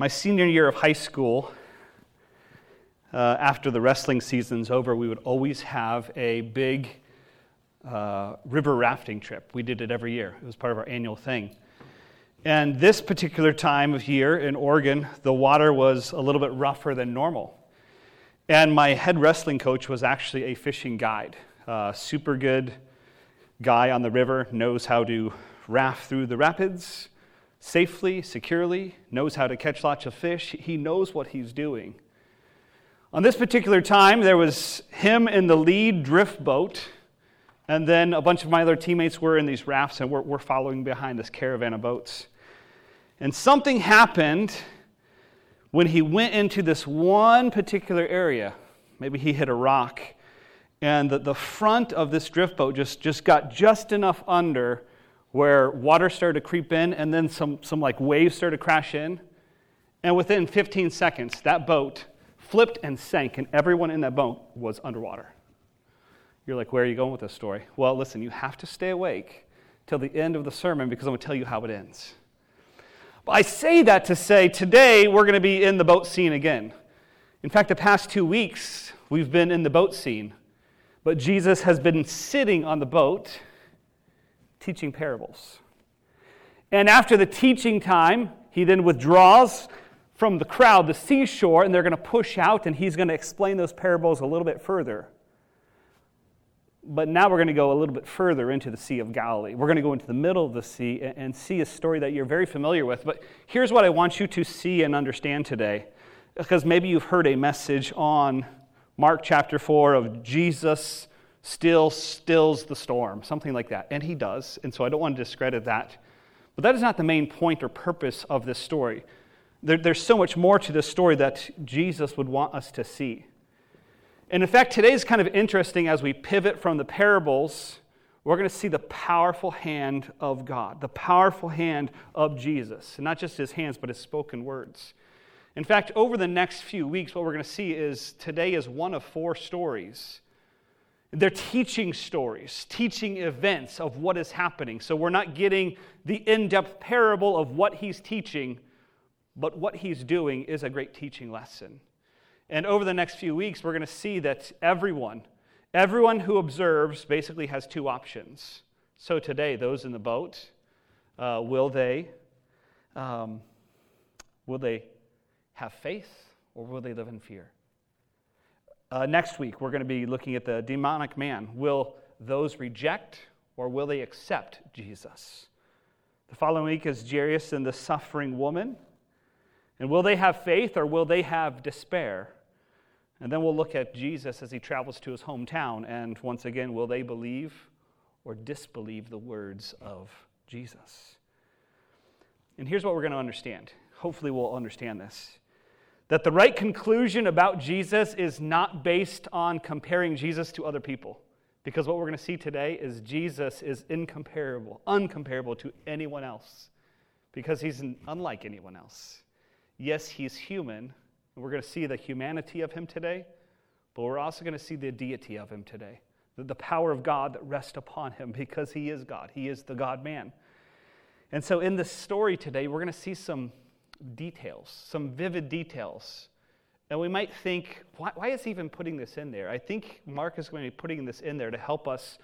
My senior year of high school, uh, after the wrestling season's over, we would always have a big uh, river rafting trip. We did it every year, it was part of our annual thing. And this particular time of year in Oregon, the water was a little bit rougher than normal. And my head wrestling coach was actually a fishing guide, uh, super good guy on the river, knows how to raft through the rapids safely, securely, knows how to catch lots of fish. He knows what he's doing. On this particular time, there was him in the lead drift boat, and then a bunch of my other teammates were in these rafts, and we're, we're following behind this caravan of boats. And something happened when he went into this one particular area. Maybe he hit a rock, and the, the front of this drift boat just, just got just enough under where water started to creep in and then some, some like waves started to crash in. And within 15 seconds, that boat flipped and sank, and everyone in that boat was underwater. You're like, where are you going with this story? Well, listen, you have to stay awake till the end of the sermon because I'm going to tell you how it ends. But I say that to say today we're going to be in the boat scene again. In fact, the past two weeks, we've been in the boat scene. But Jesus has been sitting on the boat teaching parables. And after the teaching time, he then withdraws from the crowd, the seashore, and they're going to push out, and he's going to explain those parables a little bit further. But now we're going to go a little bit further into the Sea of Galilee. We're going to go into the middle of the sea and see a story that you're very familiar with. But here's what I want you to see and understand today, because maybe you've heard a message on Mark chapter 4 of Jesus still stills the storm, something like that. And he does, and so I don't want to discredit that. But that is not the main point or purpose of this story. There, there's so much more to this story that Jesus would want us to see. And in fact, today is kind of interesting as we pivot from the parables. We're going to see the powerful hand of God, the powerful hand of Jesus. And not just his hands, but his spoken words. In fact, over the next few weeks, what we're going to see is today is one of four stories they're teaching stories, teaching events of what is happening. So we're not getting the in depth parable of what he's teaching, but what he's doing is a great teaching lesson. And over the next few weeks, we're going to see that everyone, everyone who observes basically has two options. So today, those in the boat, uh, will they, um, will they have faith or will they live in fear? Uh, next week, we're going to be looking at the demonic man. Will those reject or will they accept Jesus? The following week is Jairus and the suffering woman. And will they have faith or will they have despair? And then we'll look at Jesus as he travels to his hometown. And once again, will they believe or disbelieve the words of Jesus? And here's what we're going to understand. Hopefully, we'll understand this that the right conclusion about Jesus is not based on comparing Jesus to other people. Because what we're going to see today is Jesus is incomparable, uncomparable to anyone else, because he's unlike anyone else. Yes, he's human, and we're going to see the humanity of him today, but we're also going to see the deity of him today, the power of God that rests upon him because he is God. He is the God man. And so in this story today, we're going to see some details, some vivid details. And we might think, why, why, is he even putting this in there? I think Mark is going to be putting this in there to help us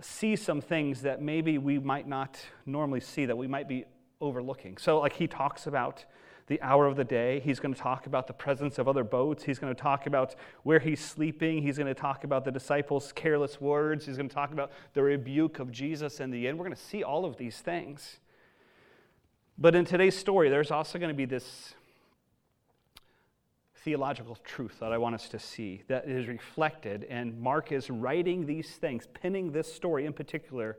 see some things that maybe we might not normally see, that we might be overlooking. So, like, he talks about the hour of the day. He's going to talk about the presence of other boats. He's going to talk about where he's sleeping. He's going to talk about the disciples' careless words. He's going to talk about the rebuke of Jesus in the end. We're going to see all of these things. But in today's story, there's also going to be this theological truth that I want us to see that is reflected. And Mark is writing these things, pinning this story in particular,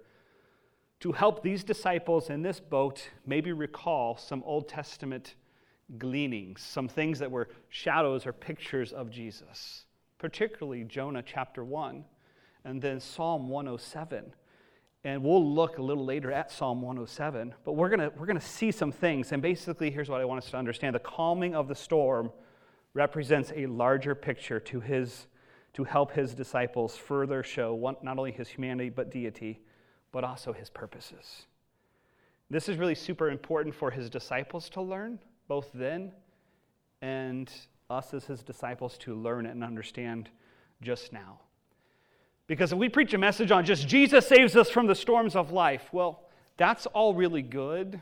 to help these disciples in this boat maybe recall some Old Testament gleanings, some things that were shadows or pictures of Jesus, particularly Jonah chapter 1 and then Psalm 107 and we'll look a little later at Psalm 107. But we're going we're to see some things. And basically, here's what I want us to understand the calming of the storm represents a larger picture to, his, to help his disciples further show one, not only his humanity, but deity, but also his purposes. This is really super important for his disciples to learn, both then and us as his disciples to learn and understand just now. Because if we preach a message on just Jesus saves us from the storms of life, well, that's all really good,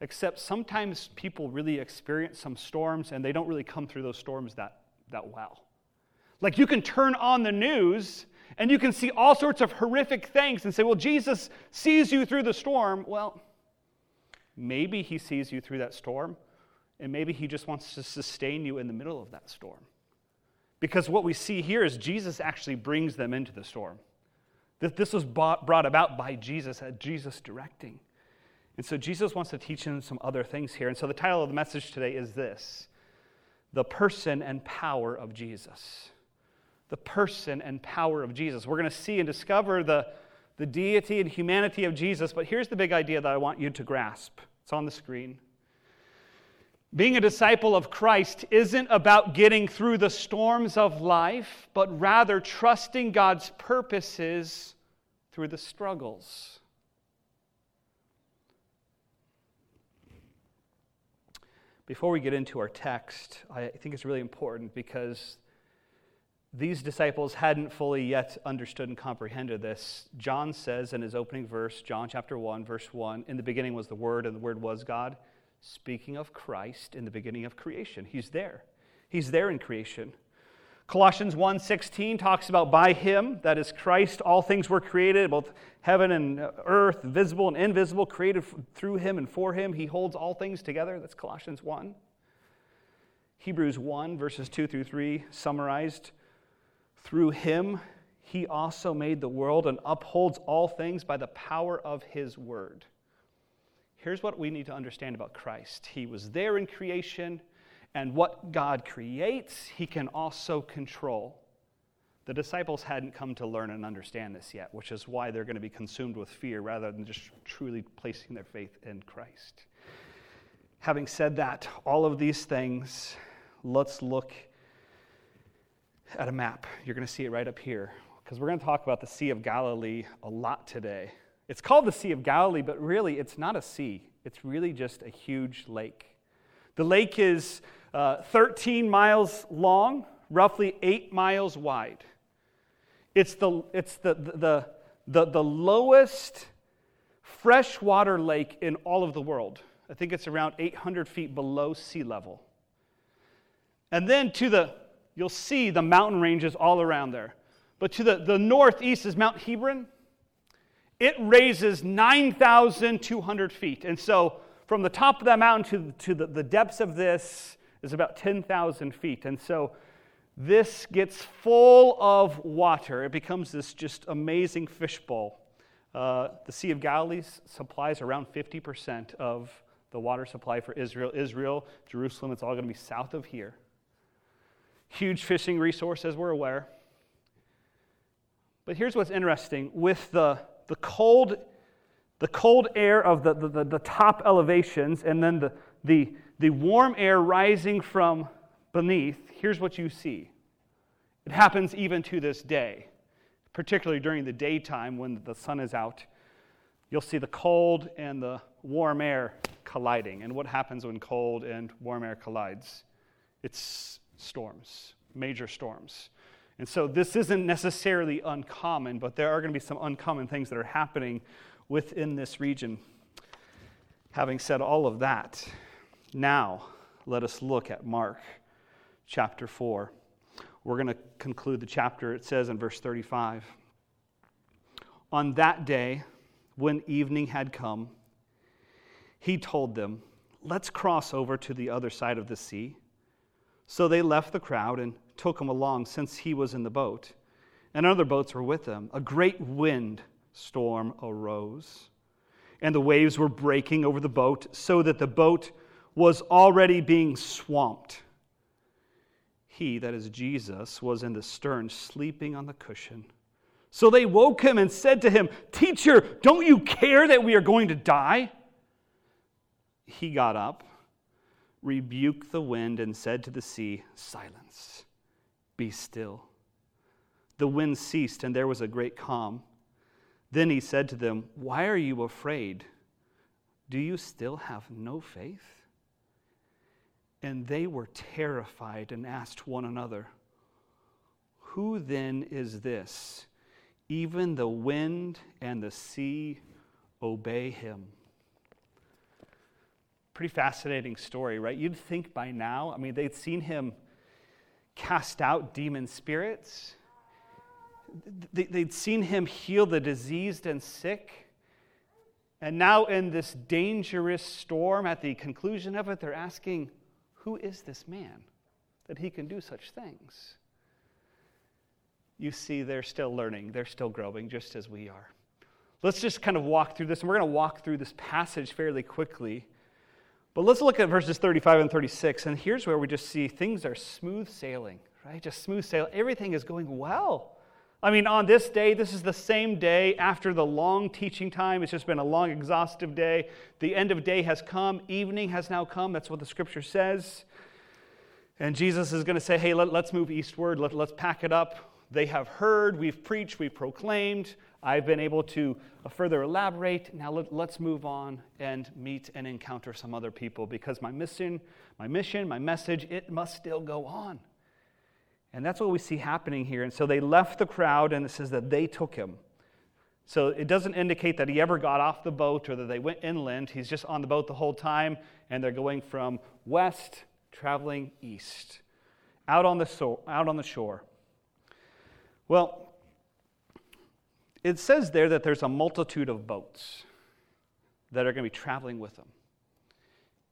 except sometimes people really experience some storms and they don't really come through those storms that, that well. Like you can turn on the news and you can see all sorts of horrific things and say, well, Jesus sees you through the storm. Well, maybe he sees you through that storm, and maybe he just wants to sustain you in the middle of that storm. Because what we see here is Jesus actually brings them into the storm. That this was brought about by Jesus, at Jesus directing. And so Jesus wants to teach them some other things here. And so the title of the message today is this The Person and Power of Jesus. The person and power of Jesus. We're going to see and discover the, the deity and humanity of Jesus, but here's the big idea that I want you to grasp. It's on the screen. Being a disciple of Christ isn't about getting through the storms of life, but rather trusting God's purposes through the struggles. Before we get into our text, I think it's really important because these disciples hadn't fully yet understood and comprehended this. John says in his opening verse, John chapter 1, verse 1, in the beginning was the Word, and the Word was God speaking of Christ in the beginning of creation. He's there. He's there in creation. Colossians 1:16 talks about by him, that is Christ, all things were created, both heaven and earth, visible and invisible, created through him and for him. He holds all things together. That's Colossians 1. Hebrews 1 verses 2 through 3 summarized through him he also made the world and upholds all things by the power of his word. Here's what we need to understand about Christ He was there in creation, and what God creates, He can also control. The disciples hadn't come to learn and understand this yet, which is why they're going to be consumed with fear rather than just truly placing their faith in Christ. Having said that, all of these things, let's look at a map. You're going to see it right up here because we're going to talk about the Sea of Galilee a lot today. It's called the Sea of Galilee, but really it's not a sea, it's really just a huge lake. The lake is uh, 13 miles long, roughly 8 miles wide. It's the, it's the, the, the, the lowest freshwater lake in all of the world. I think it's around 800 feet below sea level. And then to the, you'll see the mountain ranges all around there. But to the, the northeast is Mount Hermon. It raises 9,200 feet. And so from the top of that mountain to, to the, the depths of this is about 10,000 feet. And so this gets full of water. It becomes this just amazing fishbowl. Uh, the Sea of Galilee supplies around 50% of the water supply for Israel. Israel, Jerusalem, it's all going to be south of here. Huge fishing resource, as we're aware. But here's what's interesting with the the cold, the cold air of the, the, the top elevations and then the, the, the warm air rising from beneath, here's what you see. It happens even to this day, particularly during the daytime when the sun is out. You'll see the cold and the warm air colliding. And what happens when cold and warm air collides? It's storms, major storms. And so this isn't necessarily uncommon, but there are going to be some uncommon things that are happening within this region. Having said all of that, now let us look at Mark chapter 4. We're going to conclude the chapter. It says in verse 35 On that day, when evening had come, he told them, Let's cross over to the other side of the sea. So they left the crowd and took him along since he was in the boat, and other boats were with him. A great wind storm arose, and the waves were breaking over the boat, so that the boat was already being swamped. He, that is Jesus, was in the stern, sleeping on the cushion. So they woke him and said to him, Teacher, don't you care that we are going to die? He got up, rebuked the wind, and said to the sea, Silence be still. The wind ceased, and there was a great calm. Then he said to them, Why are you afraid? Do you still have no faith? And they were terrified and asked one another, Who then is this? Even the wind and the sea obey him. Pretty fascinating story, right? You'd think by now, I mean, they'd seen him cast out demon spirits, they'd seen him heal the diseased and sick. And now, in this dangerous storm, at the conclusion of it, they're asking, Who is this man that he can do such things? You see, they're still learning, they're still growing, just as we are. Let's just kind of walk through this, and we're going to walk through this passage fairly quickly. But let's look at verses 35 and 36, and here's where we just see things are smooth sailing, right? Just smooth sailing. Everything is going well. I mean, on this day, this is the same day after the long teaching time. It's just been a long, exhaustive day. The end of day has come, evening has now come. That's what the scripture says. And Jesus is going to say, hey, let, us move eastward, let, let's pack it up. They have heard, we've preached, we've proclaimed. I've been able to uh, further elaborate. Now let, us move on and meet and encounter some other people because my mission, my mission, my message, it must still go on. And that's what we see happening here. And so they left the crowd, and it says that they took him. So it doesn't indicate that he ever got off the boat or that they went inland. He's just on the boat the whole time, and they're going from west, traveling east, out on the, so- out on the shore. Well, it says there that there's a multitude of boats that are going to be traveling with them.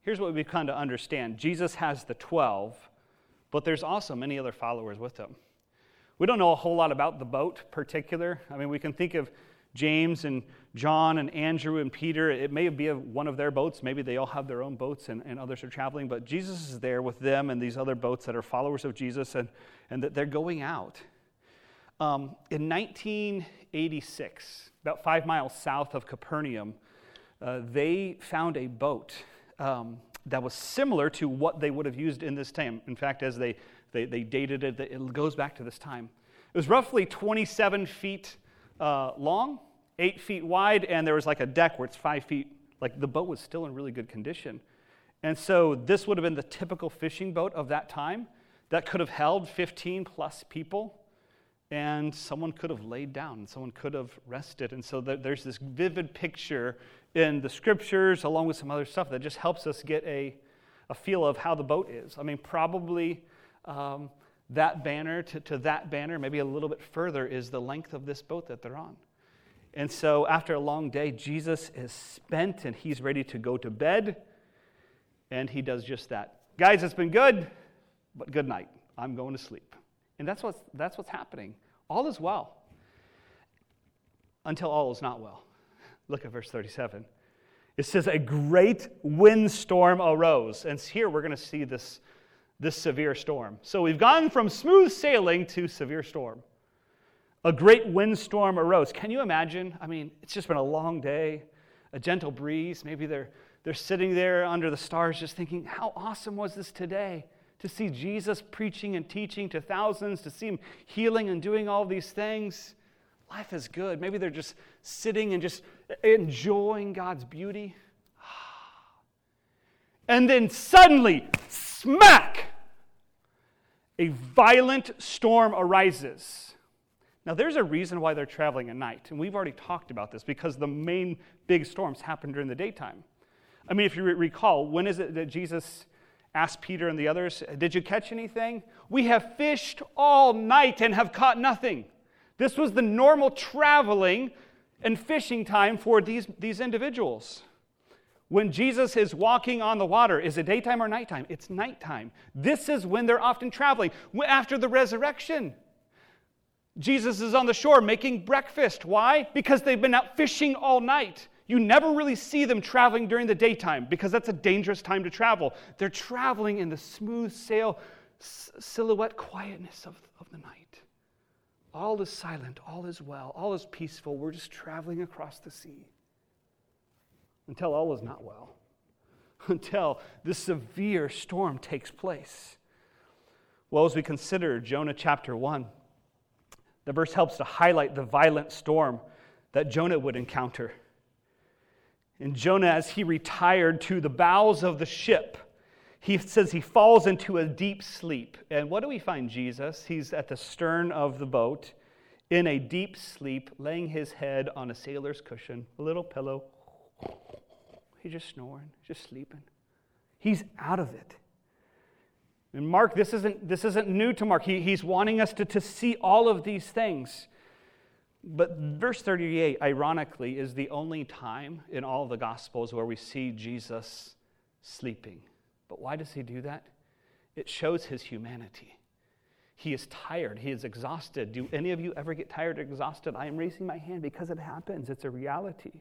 Here's what we've come to understand Jesus has the 12 but there's also many other followers with him. We don't know a whole lot about the boat particular. I mean, we can think of James and John and Andrew and Peter. It may be one of their boats. Maybe they all have their own boats and, and others are traveling, but Jesus is there with them and these other boats that are followers of Jesus and, and that they're going out. Um, in 1986, about five miles south of Capernaum, uh, they found a boat um, that was similar to what they would have used in this time. In fact, as they, they, they dated it, it goes back to this time. It was roughly 27 feet uh, long, eight feet wide, and there was like a deck where it's five feet. Like the boat was still in really good condition. And so this would have been the typical fishing boat of that time that could have held 15 plus people and someone could have laid down and someone could have rested and so there's this vivid picture in the scriptures, along with some other stuff that just helps us get a, a feel of how the boat is. I mean, probably um, that banner to, to that banner, maybe a little bit further, is the length of this boat that they're on. And so, after a long day, Jesus is spent and he's ready to go to bed. And he does just that. Guys, it's been good, but good night. I'm going to sleep. And that's what's, that's what's happening. All is well until all is not well. Look at verse 37. It says, A great windstorm arose. And here we're going to see this, this severe storm. So we've gone from smooth sailing to severe storm. A great windstorm arose. Can you imagine? I mean, it's just been a long day, a gentle breeze. Maybe they're, they're sitting there under the stars just thinking, How awesome was this today? To see Jesus preaching and teaching to thousands, to see him healing and doing all these things. Life is good. Maybe they're just sitting and just enjoying God's beauty. And then suddenly, smack, a violent storm arises. Now, there's a reason why they're traveling at night, and we've already talked about this because the main big storms happen during the daytime. I mean, if you recall, when is it that Jesus asked Peter and the others, Did you catch anything? We have fished all night and have caught nothing. This was the normal traveling and fishing time for these, these individuals. When Jesus is walking on the water, is it daytime or nighttime? It's nighttime. This is when they're often traveling, after the resurrection. Jesus is on the shore making breakfast. Why? Because they've been out fishing all night. You never really see them traveling during the daytime because that's a dangerous time to travel. They're traveling in the smooth sail, silhouette quietness of, of the night. All is silent, all is well, all is peaceful. We're just traveling across the sea until all is not well, until this severe storm takes place. Well, as we consider Jonah chapter 1, the verse helps to highlight the violent storm that Jonah would encounter. And Jonah, as he retired to the bows of the ship, he says he falls into a deep sleep. And what do we find Jesus? He's at the stern of the boat in a deep sleep, laying his head on a sailor's cushion, a little pillow. He's just snoring, just sleeping. He's out of it. And Mark, this isn't, this isn't new to Mark. He, he's wanting us to, to see all of these things. But verse 38, ironically, is the only time in all the Gospels where we see Jesus sleeping. But why does he do that? It shows his humanity. He is tired. He is exhausted. Do any of you ever get tired or exhausted? I am raising my hand because it happens. It's a reality.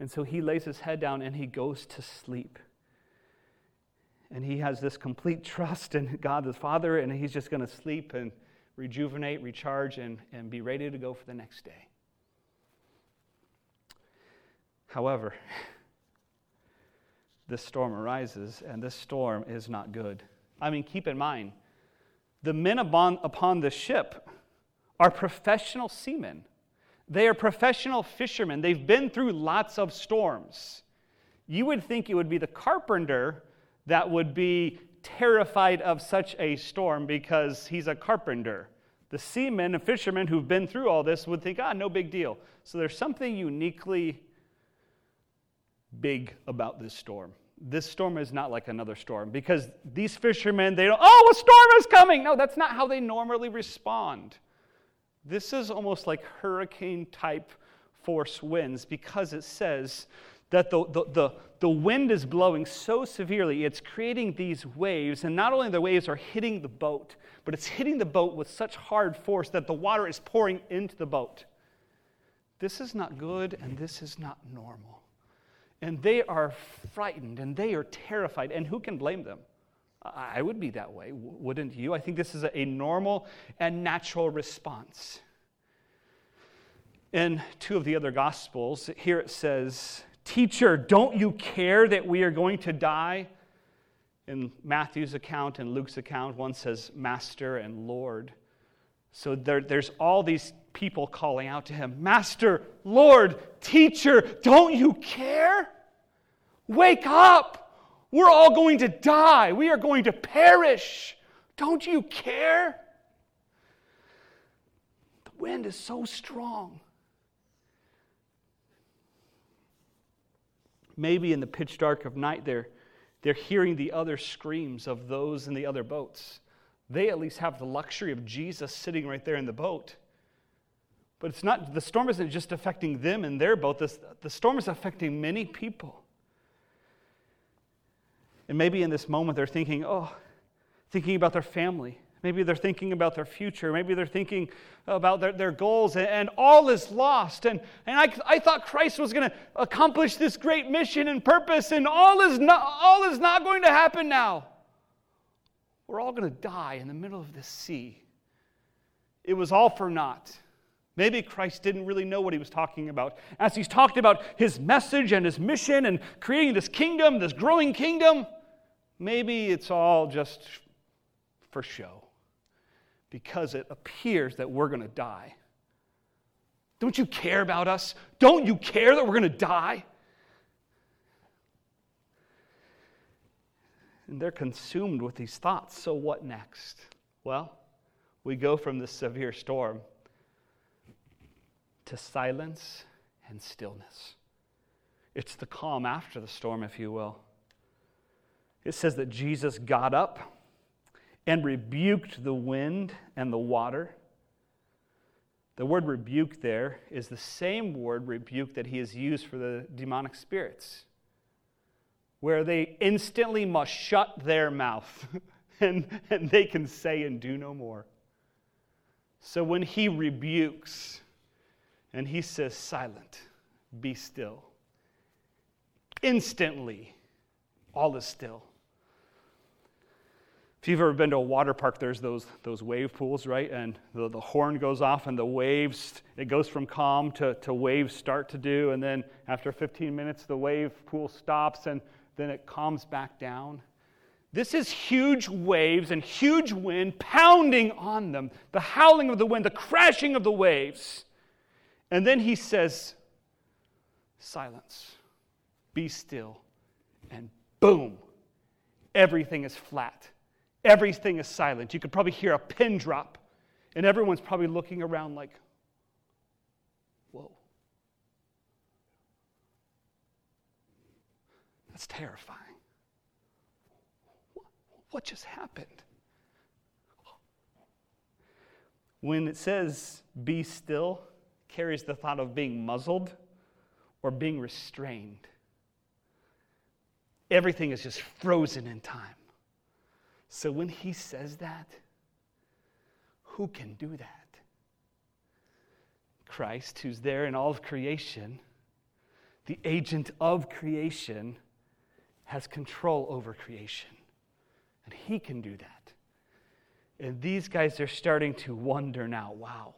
And so he lays his head down and he goes to sleep. And he has this complete trust in God the Father, and he's just going to sleep and rejuvenate, recharge, and, and be ready to go for the next day. However, this storm arises, and this storm is not good. I mean, keep in mind, the men upon, upon the ship are professional seamen. They are professional fishermen. They've been through lots of storms. You would think it would be the carpenter that would be terrified of such a storm because he's a carpenter. The seamen and fishermen who've been through all this would think, ah, no big deal. So there's something uniquely big about this storm. This storm is not like another storm because these fishermen, they don't, oh, a storm is coming. No, that's not how they normally respond. This is almost like hurricane type force winds because it says that the, the, the, the, wind is blowing so severely, it's creating these waves, and not only the waves are hitting the boat, but it's hitting the boat with such hard force that the water is pouring into the boat. This is not good, and this is not normal. And they are frightened and they are terrified, and who can blame them? I would be that way, wouldn't you? I think this is a normal and natural response. In two of the other Gospels, here it says, Teacher, don't you care that we are going to die? In Matthew's account and Luke's account, one says Master and Lord. So there, there's all these people calling out to him Master, Lord, Teacher, don't you care? Wake up! We're all going to die. We are going to perish. Don't you care? The wind is so strong. Maybe in the pitch dark of night, they're, they're hearing the other screams of those in the other boats. They at least have the luxury of Jesus sitting right there in the boat. But it's not, the storm isn't just affecting them and their boat, the, the storm is affecting many people. And maybe in this moment they're thinking, oh, thinking about their family, Maybe they're thinking about their future. Maybe they're thinking about their, their goals, and, and all is lost. And, and I, I thought Christ was going to accomplish this great mission and purpose, and all is, all is not going to happen now. We're all going to die in the middle of this sea. It was all for naught. Maybe Christ didn't really know what he was talking about. As he's talked about his message and his mission and creating this kingdom, this growing kingdom, maybe it's all just for show because it appears that we're going to die. Don't you care about us? Don't you care that we're going to die? And they're consumed with these thoughts. So, what next? Well, we go from this severe storm to silence and stillness. It's the calm after the storm, if you will. It says that Jesus got up and rebuked the wind and the water. The word rebuke there is the same word rebuke that he has used for the demonic spirits, where they instantly must shut their mouth and, and they can say and do no more. So when he rebukes and he says, Silent, be still, instantly all is still. If you've ever been to a water park, there's those, those wave pools, right? And the, the horn goes off, and the waves, it goes from calm to, to waves start to do. And then after 15 minutes, the wave pool stops, and then it calms back down. This is huge waves and huge wind pounding on them, the howling of the wind, the crashing of the waves. And then he says, Silence, be still, and boom, everything is flat, everything is silent. You could probably hear a pin drop, and everyone's probably looking around like, whoa. That's terrifying. What just happened? When it says be still, carries the thought of being muzzled or being restrained. Everything is just frozen in time. So when he says that, who can do that? Christ, who's there in all of creation, the agent of creation, has control over creation. And he can do that. And these guys are starting to wonder now wow.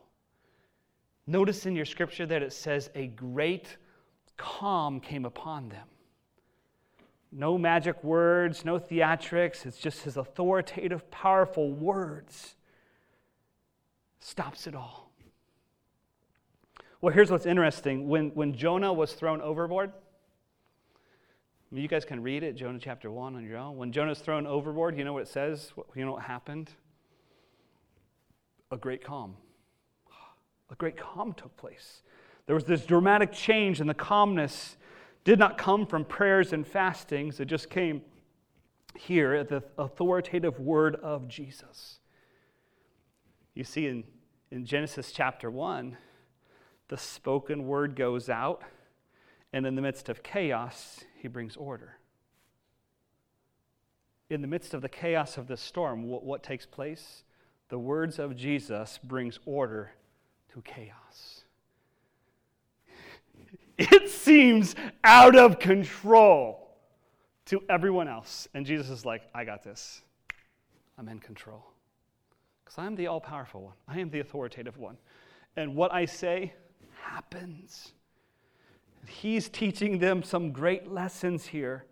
Notice in your scripture that it says a great calm came upon them. No magic words, no theatrics. It's just his authoritative, powerful words. Stops it all. Well, here's what's interesting. When, when Jonah was thrown overboard, you guys can read it, Jonah chapter 1 on your own. When Jonah's thrown overboard, you know what it says? You know what happened? A great calm. A great calm took place. There was this dramatic change, in the calmness did not come from prayers and fastings. It just came here at the authoritative word of Jesus. You see, in, in Genesis chapter 1, the spoken word goes out, and in the midst of chaos, he brings order. In the midst of the chaos of the storm, what, what takes place? The words of Jesus brings order to chaos. It seems out of control to everyone else. And Jesus is like, I got this. I'm in control. Because I'm the all powerful one, I am the authoritative one. And what I say happens. He's teaching them some great lessons here.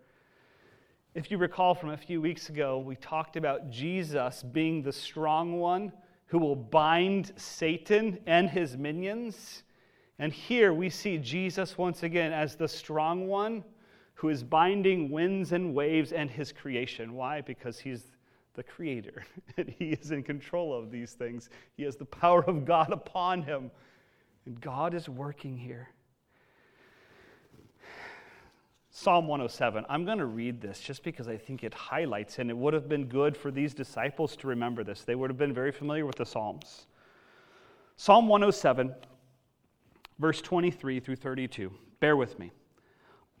If you recall from a few weeks ago, we talked about Jesus being the strong one who will bind Satan and his minions. And here we see Jesus once again as the strong one who is binding winds and waves and his creation. Why? Because he's the creator. and he is in control of these things. He has the power of God upon him. And God is working here. Psalm 107. I'm going to read this just because I think it highlights, and it would have been good for these disciples to remember this. They would have been very familiar with the Psalms. Psalm 107, verse 23 through 32. Bear with me.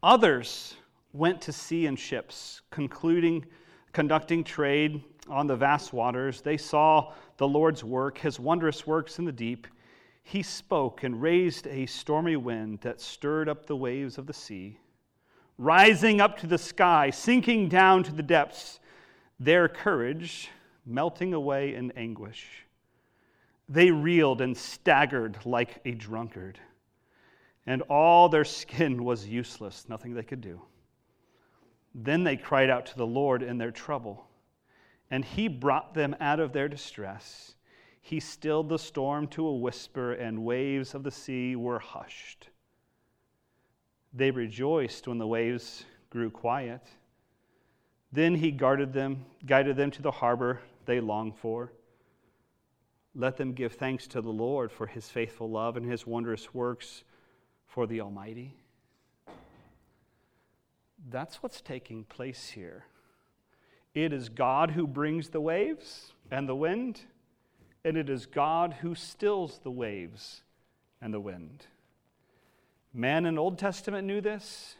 Others went to sea in ships, concluding, conducting trade on the vast waters. They saw the Lord's work, his wondrous works in the deep. He spoke and raised a stormy wind that stirred up the waves of the sea rising up to the sky, sinking down to the depths, their courage melting away in anguish. They reeled and staggered like a drunkard, and all their skin was useless, nothing they could do. Then they cried out to the Lord in their trouble, and He brought them out of their distress. He stilled the storm to a whisper, and waves of the sea were hushed. They rejoiced when the waves grew quiet. Then he guarded them, guided them to the harbor they longed for. Let them give thanks to the Lord for his faithful love and his wondrous works for the Almighty. That's what's taking place here. It is God who brings the waves and the wind, and it is God who stills the waves and the wind. Man in Old Testament knew this,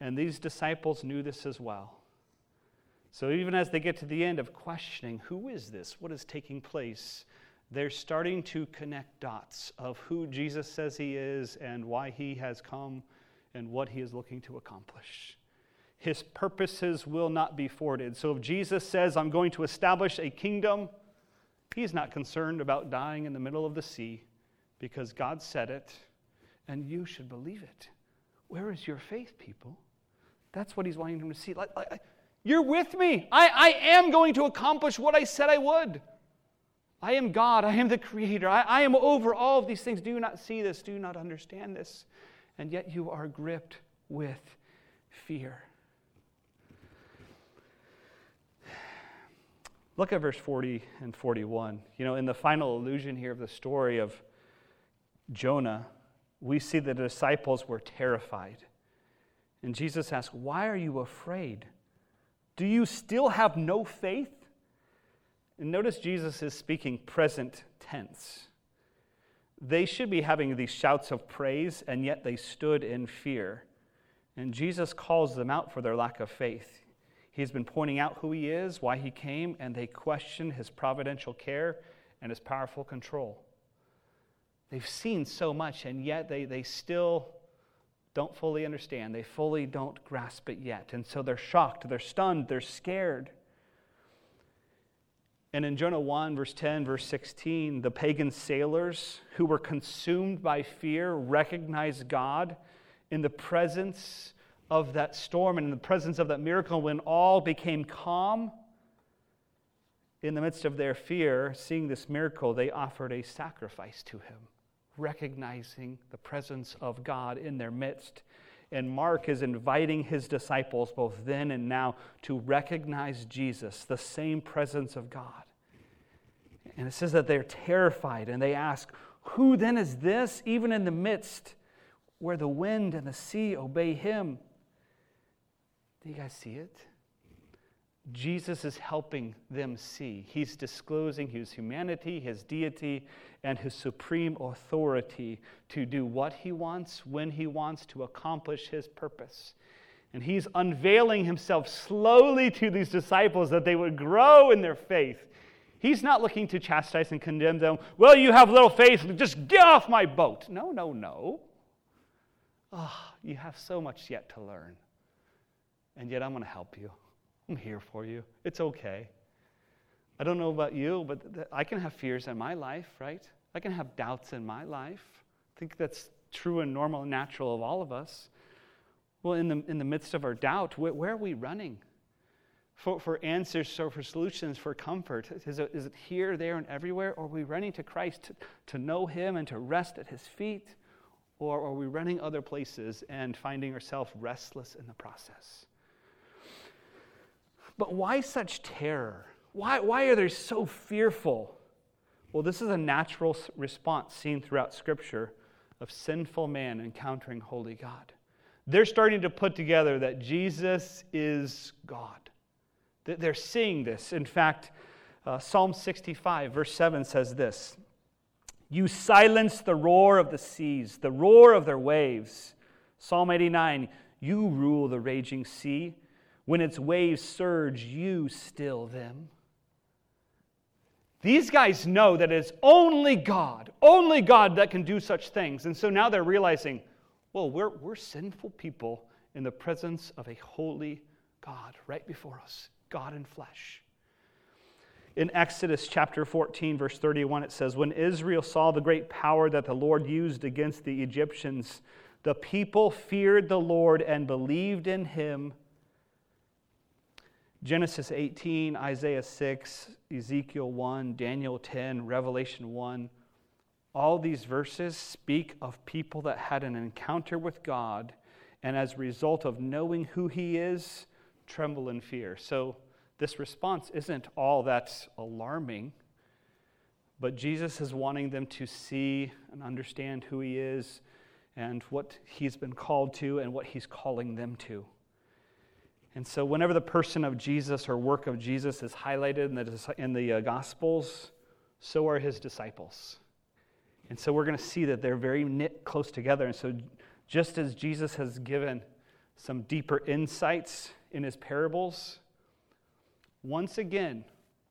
and these disciples knew this as well. So even as they get to the end of questioning, who is this? What is taking place? They're starting to connect dots of who Jesus says he is and why he has come and what he is looking to accomplish. His purposes will not be thwarted. So if Jesus says, I'm going to establish a kingdom, he's not concerned about dying in the middle of the sea because God said it and you should believe it. Where is your faith, people? That's what he's wanting them to see. Like, like, you're with me. I, I am going to accomplish what I said I would. I am God. I am the Creator. I, I am over all of these things. Do you not see this? Do you not understand this? And yet you are gripped with fear. Look at verse 40 and 41. You know, in the final allusion here of the story of Jonah, we see the disciples were terrified. And Jesus asked, Why are you afraid? Do you still have no faith? And notice Jesus is speaking present tense. They should be having these shouts of praise, and yet they stood in fear. And Jesus calls them out for their lack of faith. He's been pointing out who he is, why he came, and they question his providential care and his powerful control. They've seen so much, and yet they, they still don't fully understand. They fully don't grasp it yet. And so they're shocked, they're stunned, they're scared. And in Jonah 1, verse 10, verse 16, the pagan sailors who were consumed by fear recognized God in the presence of that storm and in the presence of that miracle when all became calm. In the midst of their fear, seeing this miracle, they offered a sacrifice to him recognizing the presence of God in their midst. And Mark is inviting his disciples, both then and now, to recognize Jesus, the same presence of God. And it says that they're terrified and they ask, Who then is this, even in the midst where the wind and the sea obey him? Do you guys see it? Jesus is helping them see. He's disclosing his humanity, his deity, and his supreme authority to do what he wants, when he wants, to accomplish his purpose. And he's unveiling himself slowly to these disciples that they would grow in their faith. He's not looking to chastise and condemn them. Well, you have little faith, just get off my boat. No, no, no. Oh, you have so much yet to learn. And yet I'm going to help you. I'm here for you. It's okay. I don't know about you, but I can have fears in my life, right? I can have doubts in my life. I think that's true and normal and natural of all of us. Well, in the, in the midst of our doubt, where, where are we running? For, for answers so for solutions, for comfort? Is it, is it here, there, and everywhere? Or are we running to Christ to, to know Him and to rest at His feet? Or are we running other places and finding ourselves restless in the process? But why such terror? Why, why are they so fearful? Well, this is a natural response seen throughout Scripture of sinful man encountering holy God. They're starting to put together that Jesus is God. They're seeing this. In fact, uh, Psalm 65, verse 7 says this You silence the roar of the seas, the roar of their waves. Psalm 89, You rule the raging sea. When its waves surge, you still them. These guys know that it's only God, only God that can do such things. And so now they're realizing, well, we're, we're sinful people in the presence of a holy God right before us, God in flesh. In Exodus chapter 14, verse 31, it says, When Israel saw the great power that the Lord used against the Egyptians, the people feared the Lord and believed in him Genesis 18, Isaiah 6, Ezekiel 1, Daniel 10, Revelation 1, all these verses speak of people that had an encounter with God and as a result of knowing who He is, tremble in fear. So this response isn't all that alarming, but Jesus is wanting them to see and understand who He is and what He's been called to and what He's calling them to. And so, whenever the person of Jesus or work of Jesus is highlighted in the, in the uh, Gospels, so are his disciples. And so, we're going to see that they're very knit close together. And so, just as Jesus has given some deeper insights in his parables, once again,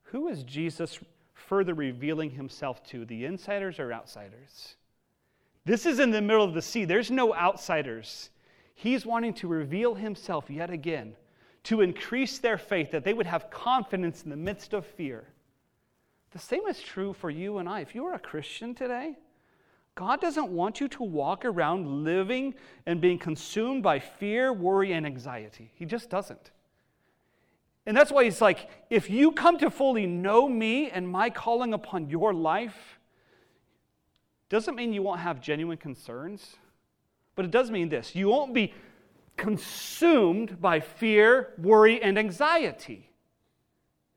who is Jesus further revealing himself to, the insiders or outsiders? This is in the middle of the sea. There's no outsiders. He's wanting to reveal himself yet again to increase their faith, that they would have confidence in the midst of fear. The same is true for you and I. If you are a Christian today, God doesn't want you to walk around living and being consumed by fear, worry, and anxiety. He just doesn't. And that's why he's like, if you come to fully know me and my calling upon your life, doesn't mean you won't have genuine concerns, but it does mean this you won't be consumed by fear, worry, and anxiety.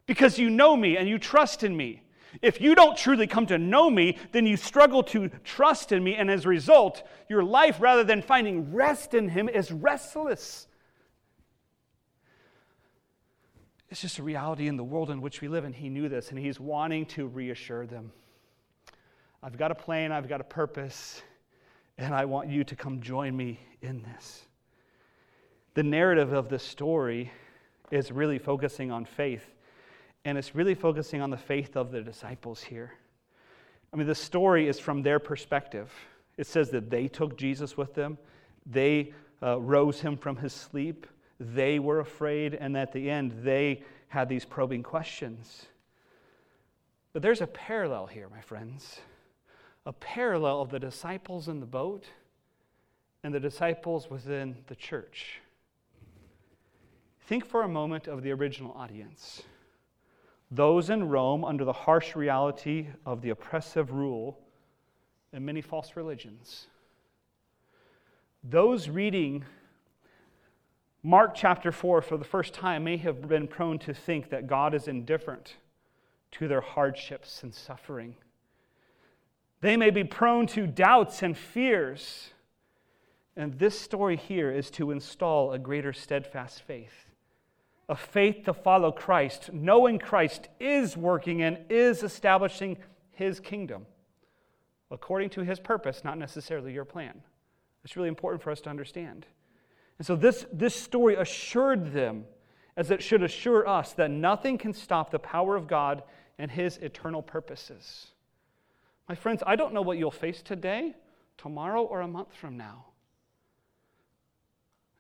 because you know me and you trust in me. If you don't truly come to know me, then you struggle to trust in me, and as a result, your life, rather than finding rest in him, is restless. It's just a reality in the world in which we live, and he knew this, and he's wanting to reassure them. I've got a plan, I've got a purpose, and I want you to come join me in this. The narrative of this story is really focusing on faith, and it's really focusing on the faith of the disciples here. I mean, the story is from their perspective. It says that they took Jesus with them, they uh, rose him from his sleep they were afraid, and at the end, they had these probing questions. But there's a parallel here, my friends a parallel of the disciples in the boat and the disciples within the church. Think for a moment of the original audience. Those in Rome under the harsh reality of the oppressive rule and many false religions. Those reading Mark chapter 4, for the first time, may have been prone to think that God is indifferent to their hardships and suffering. They may be prone to doubts and fears. And this story here is to install a greater steadfast faith a faith to follow Christ, knowing Christ is working and is establishing his kingdom according to his purpose, not necessarily your plan. It's really important for us to understand. And so this, this story assured them, as it should assure us, that nothing can stop the power of God and his eternal purposes. My friends, I don't know what you'll face today, tomorrow, or a month from now.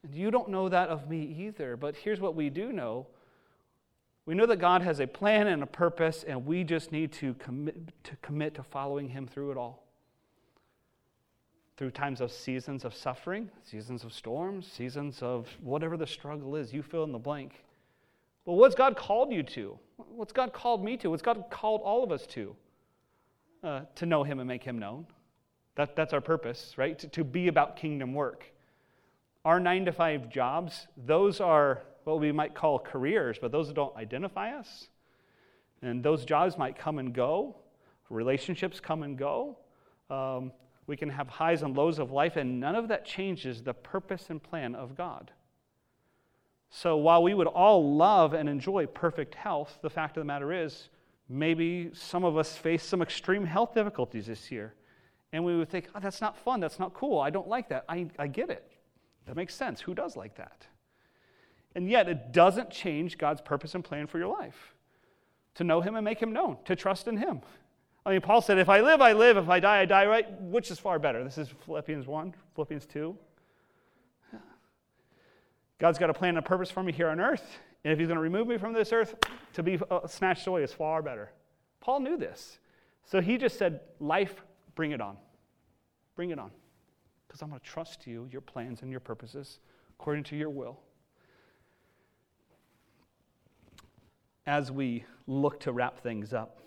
And you don't know that of me either, but here's what we do know. We know that God has a plan and a purpose, and we just need to commit to, commit to following Him through it all through times of seasons of suffering, seasons of storms, seasons of whatever the struggle is, you fill in the blank. Well, what's God called you to? What's God called me to? What's God called all of us to? Uh, to know Him and make Him known. That, that's our purpose, right? To, to be about kingdom work. Our nine to five jobs, those are what we might call careers, but those don't identify us. And those jobs might come and go, relationships come and go. Um, we can have highs and lows of life, and none of that changes the purpose and plan of God. So while we would all love and enjoy perfect health, the fact of the matter is, maybe some of us face some extreme health difficulties this year. And we would think, oh, that's not fun, that's not cool, I don't like that. I, I get it. That makes sense. Who does like that? And yet, it doesn't change God's purpose and plan for your life to know Him and make Him known, to trust in Him. I mean, Paul said, if I live, I live. If I die, I die, right? Which is far better? This is Philippians 1, Philippians 2. God's got a plan and a purpose for me here on earth. And if he's going to remove me from this earth, to be uh, snatched away is far better. Paul knew this. So he just said, Life, bring it on. Bring it on. Because I'm going to trust you, your plans, and your purposes according to your will. As we look to wrap things up,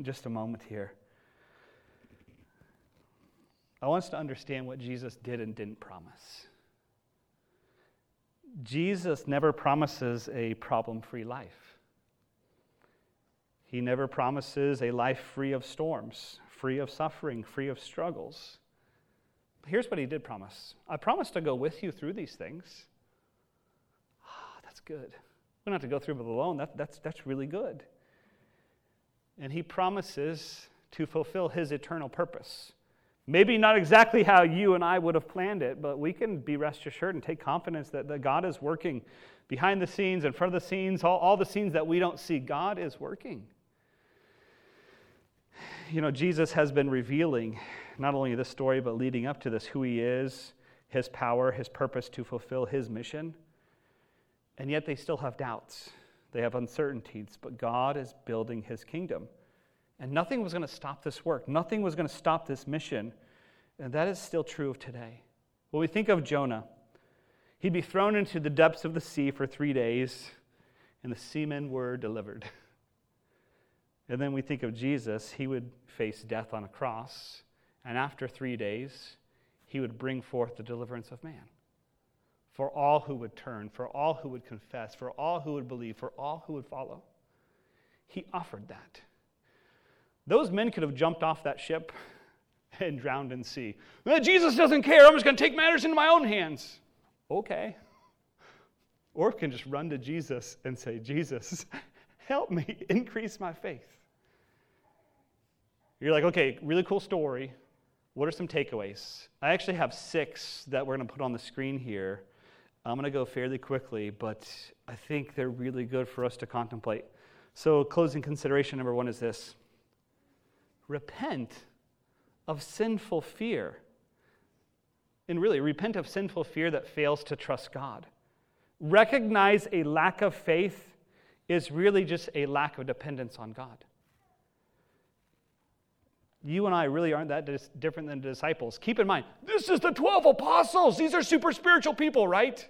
just a moment here. I want us to understand what Jesus did and didn't promise. Jesus never promises a problem free life. He never promises a life free of storms, free of suffering, free of struggles. Here's what he did promise I promise to go with you through these things. Ah, that's good. We don't have to go through it alone. That, that's, that's really good and he promises to fulfill his eternal purpose. Maybe not exactly how you and I would have planned it, but we can be rest assured and take confidence that, that God is working behind the scenes, in front of the scenes, all, all the scenes that we don't see. God is working. You know, Jesus has been revealing not only this story, but leading up to this who he is, his power, his purpose to fulfill his mission. And yet they still have doubts. They have uncertainties, but God is building his kingdom. And nothing was going to stop this work, nothing was going to stop this mission. And that is still true of today. When we think of Jonah, he'd be thrown into the depths of the sea for three days, and the seamen were delivered. And then we think of Jesus, he would face death on a cross, and after three days, he would bring forth the deliverance of man for all who would turn, for all who would confess, for all who would believe, for all who would follow. He offered that. Those men could have jumped off that ship and drowned in sea. Jesus doesn't care. I'm just going to take matters into my own hands. Okay. Or can just run to Jesus and say, Jesus, help me increase my faith. You're like, okay, really cool story. What are some takeaways? I actually have six that we're going to put on the screen here. I'm going to go fairly quickly, but I think they're really good for us to contemplate. So, closing consideration number one is this repent of sinful fear. And really, repent of sinful fear that fails to trust God. Recognize a lack of faith is really just a lack of dependence on God. You and I really aren't that dis- different than the disciples. Keep in mind, this is the 12 apostles. These are super spiritual people, right?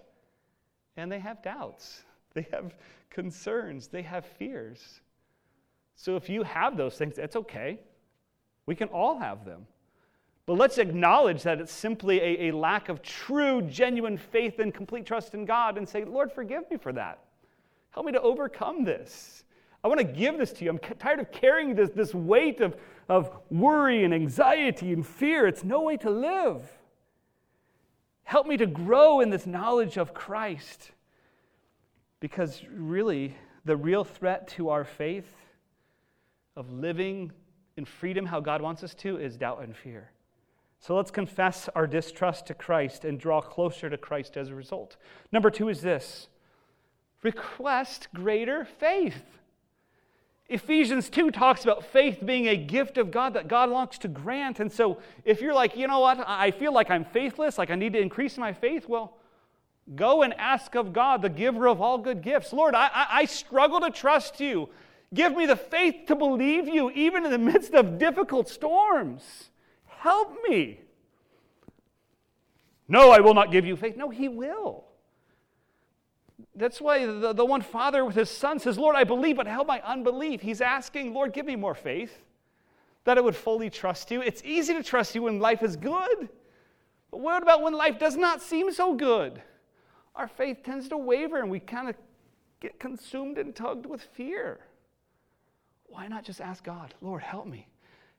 And they have doubts, they have concerns, they have fears. So if you have those things, it's okay. We can all have them. But let's acknowledge that it's simply a, a, lack of true, genuine faith and complete trust in God and say, Lord, forgive me for that. Help me to overcome this. I want to give this to you. I'm tired of carrying this, this weight of, of worry and anxiety and fear. It's no way to live. Help me to grow in this knowledge of Christ. Because really, the real threat to our faith of living in freedom how God wants us to is doubt and fear. So let's confess our distrust to Christ and draw closer to Christ as a result. Number two is this request greater faith. Ephesians 2 talks about faith being a gift of God that God wants to grant. And so if you're like, you know what, I feel like I'm faithless, like I need to increase my faith, well, go and ask of God, the giver of all good gifts. Lord, I, I, I struggle to trust you. Give me the faith to believe you, even in the midst of difficult storms. Help me. No, I will not give you faith. No, He will. That's why the, the one father with his son says, Lord, I believe, but help my unbelief. He's asking, Lord, give me more faith that I would fully trust you. It's easy to trust you when life is good. But what about when life does not seem so good? Our faith tends to waver and we kind of get consumed and tugged with fear. Why not just ask God, Lord, help me?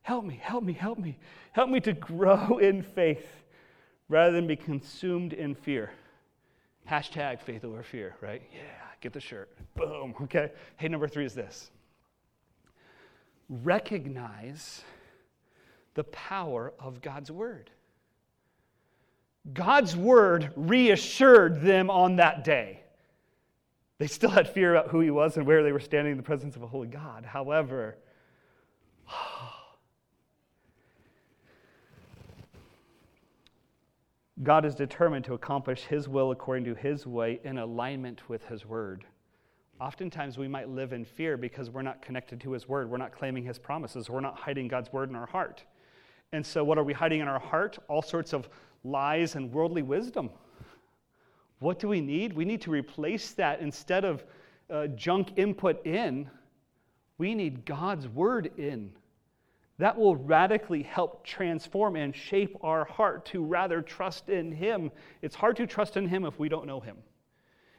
Help me, help me, help me. Help me to grow in faith rather than be consumed in fear. Hashtag faith over fear, right? Yeah, get the shirt. Boom, okay? Hey, number three is this recognize the power of God's word. God's word reassured them on that day. They still had fear about who he was and where they were standing in the presence of a holy God. However, God is determined to accomplish his will according to his way in alignment with his word. Oftentimes, we might live in fear because we're not connected to his word. We're not claiming his promises. We're not hiding God's word in our heart. And so, what are we hiding in our heart? All sorts of lies and worldly wisdom. What do we need? We need to replace that instead of uh, junk input in, we need God's word in. That will radically help transform and shape our heart to rather trust in Him. It's hard to trust in Him if we don't know Him.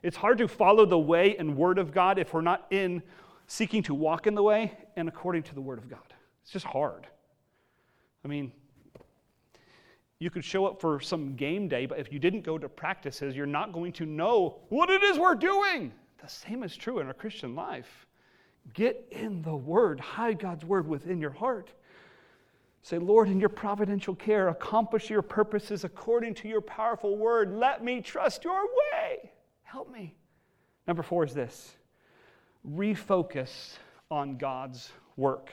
It's hard to follow the way and word of God if we're not in seeking to walk in the way and according to the word of God. It's just hard. I mean, you could show up for some game day, but if you didn't go to practices, you're not going to know what it is we're doing. The same is true in our Christian life. Get in the Word, hide God's Word within your heart. Say, Lord, in your providential care, accomplish your purposes according to your powerful Word. Let me trust your way. Help me. Number four is this refocus on God's work.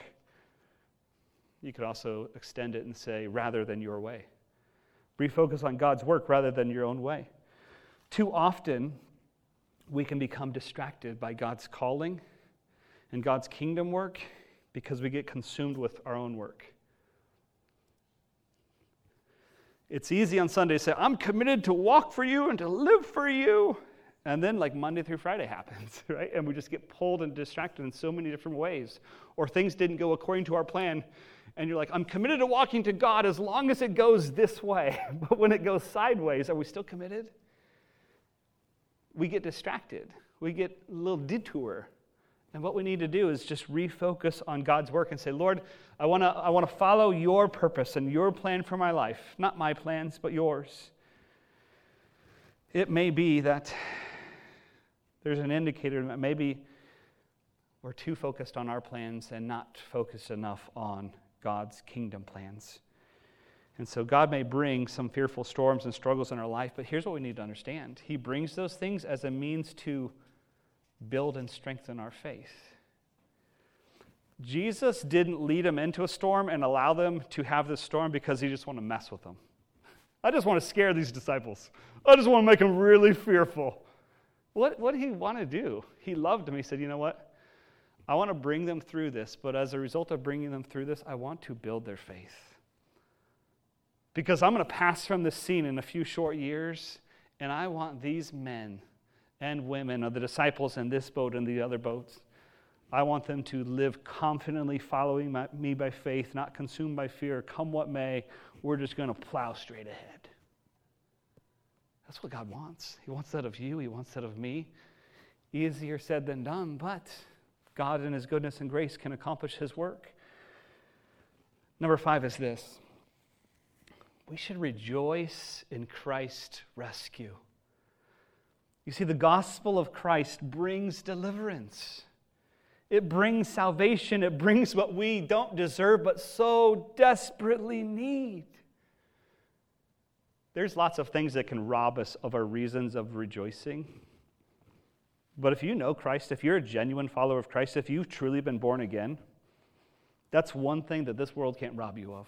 You could also extend it and say, rather than your way. Refocus on God's work rather than your own way. Too often, we can become distracted by God's calling and God's kingdom work because we get consumed with our own work. It's easy on Sunday to say, I'm committed to walk for you and to live for you. And then, like Monday through Friday happens, right? And we just get pulled and distracted in so many different ways. Or things didn't go according to our plan, and you're like, I'm committed to walking to God as long as it goes this way. But when it goes sideways, are we still committed? We get distracted, we get a little detour, And what we need to do is just refocus on God's work and say, Lord, I want to I wanna follow your purpose and your plan for my life. Not my plans, but yours. It may be that there's an indicator that maybe we're too focused on our plans and not focused enough on God's kingdom plans. And so God may bring some fearful storms and struggles in our life, but here's what we need to understand He brings those things as a means to build and strengthen our faith. Jesus didn't lead them into a storm and allow them to have this storm because he just wanted to mess with them. I just want to scare these disciples. I just want to make them really fearful. What, what did he want to do? He loved them. He said, You know what? I want to bring them through this, but as a result of bringing them through this, I want to build their faith. Because I'm going to pass from this scene in a few short years, and I want these men and women of the disciples in this boat and the other boats. I want them to live confidently following my, me by faith, not consumed by fear. Come what may, we're just going to plow straight ahead. That's what God wants. He wants that of you, He wants that of me. Easier said than done, but God, in His goodness and grace, can accomplish His work. Number five is this we should rejoice in Christ's rescue. You see, the gospel of Christ brings deliverance. It brings salvation. It brings what we don't deserve but so desperately need. There's lots of things that can rob us of our reasons of rejoicing. But if you know Christ, if you're a genuine follower of Christ, if you've truly been born again, that's one thing that this world can't rob you of.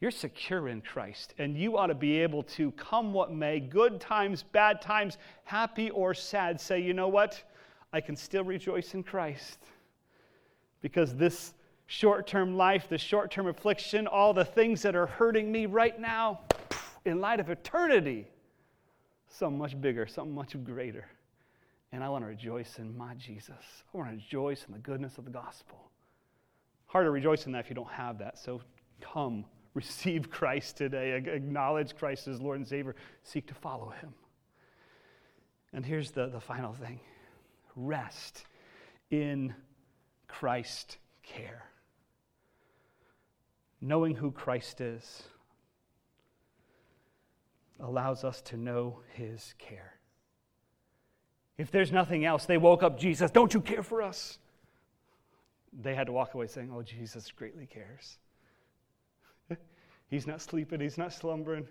You're secure in Christ, and you ought to be able to, come what may, good times, bad times, happy or sad, say, you know what? I can still rejoice in Christ. Because this short term life, the short term affliction, all the things that are hurting me right now, in light of eternity, something much bigger, something much greater. And I want to rejoice in my Jesus. I want to rejoice in the goodness of the gospel. Hard to rejoice in that if you don't have that. So come receive Christ today, acknowledge Christ as Lord and Savior, seek to follow Him. And here's the, the final thing rest in Christ care. Knowing who Christ is allows us to know His care. If there's nothing else, they woke up Jesus, don't you care for us? They had to walk away saying, Oh, Jesus greatly cares. He's not sleeping, he's not slumbering,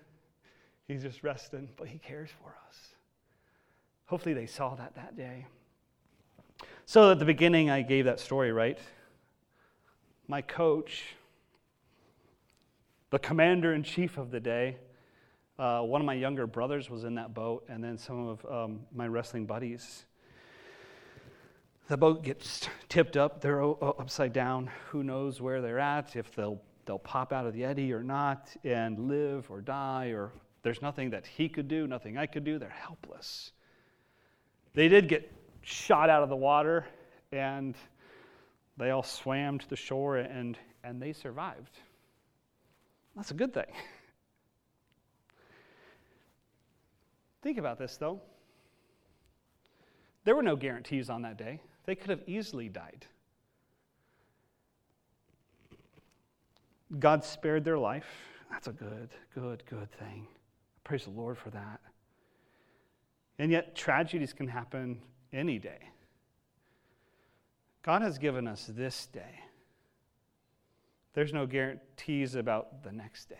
he's just resting, but he cares for us. Hopefully, they saw that that day. So, at the beginning, I gave that story, right? My coach, the commander in chief of the day, uh, one of my younger brothers was in that boat, and then some of um, my wrestling buddies. The boat gets tipped up, they're upside down. Who knows where they're at, if they'll they'll pop out of the eddy or not and live or die, or there's nothing that he could do, nothing I could do. They're helpless. They did get shot out of the water, and they all swam to the shore and, and they survived. That's a good thing. Think about this, though. There were no guarantees on that day. They could have easily died. God spared their life. That's a good, good, good thing. Praise the Lord for that. And yet, tragedies can happen any day. God has given us this day. There's no guarantees about the next day.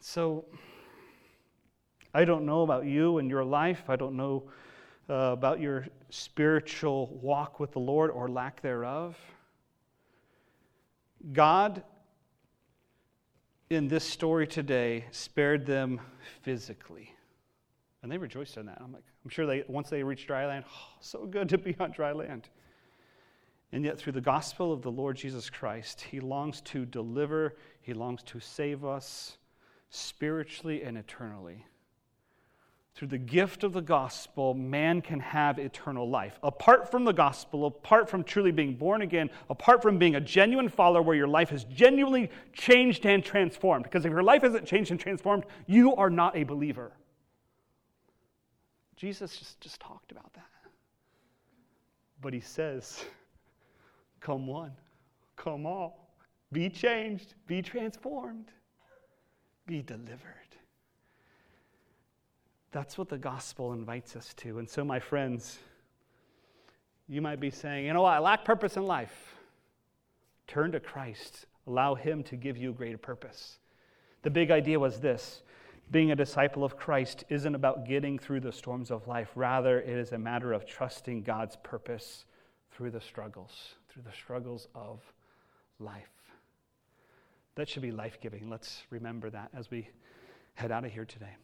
So, I don't know about you and your life. I don't know uh, about your spiritual walk with the Lord or lack thereof. God, in this story today, spared them physically. And they rejoiced in that. I'm like, I'm sure they once they reached dry land, oh, so good to be on dry land. And yet, through the gospel of the Lord Jesus Christ, He longs to deliver, He longs to save us spiritually and eternally. Through the gift of the gospel, man can have eternal life. Apart from the gospel, apart from truly being born again, apart from being a genuine follower where your life has genuinely changed and transformed. Because if your life hasn't changed and transformed, you are not a believer. Jesus just, just talked about that. But he says, Come one, come all, be changed, be transformed, be delivered. That's what the gospel invites us to. And so, my friends, you might be saying, you know what, I lack purpose in life. Turn to Christ, allow Him to give you greater purpose. The big idea was this being a disciple of Christ isn't about getting through the storms of life, rather, it is a matter of trusting God's purpose through the struggles, through the struggles of life. That should be life giving. Let's remember that as we head out of here today.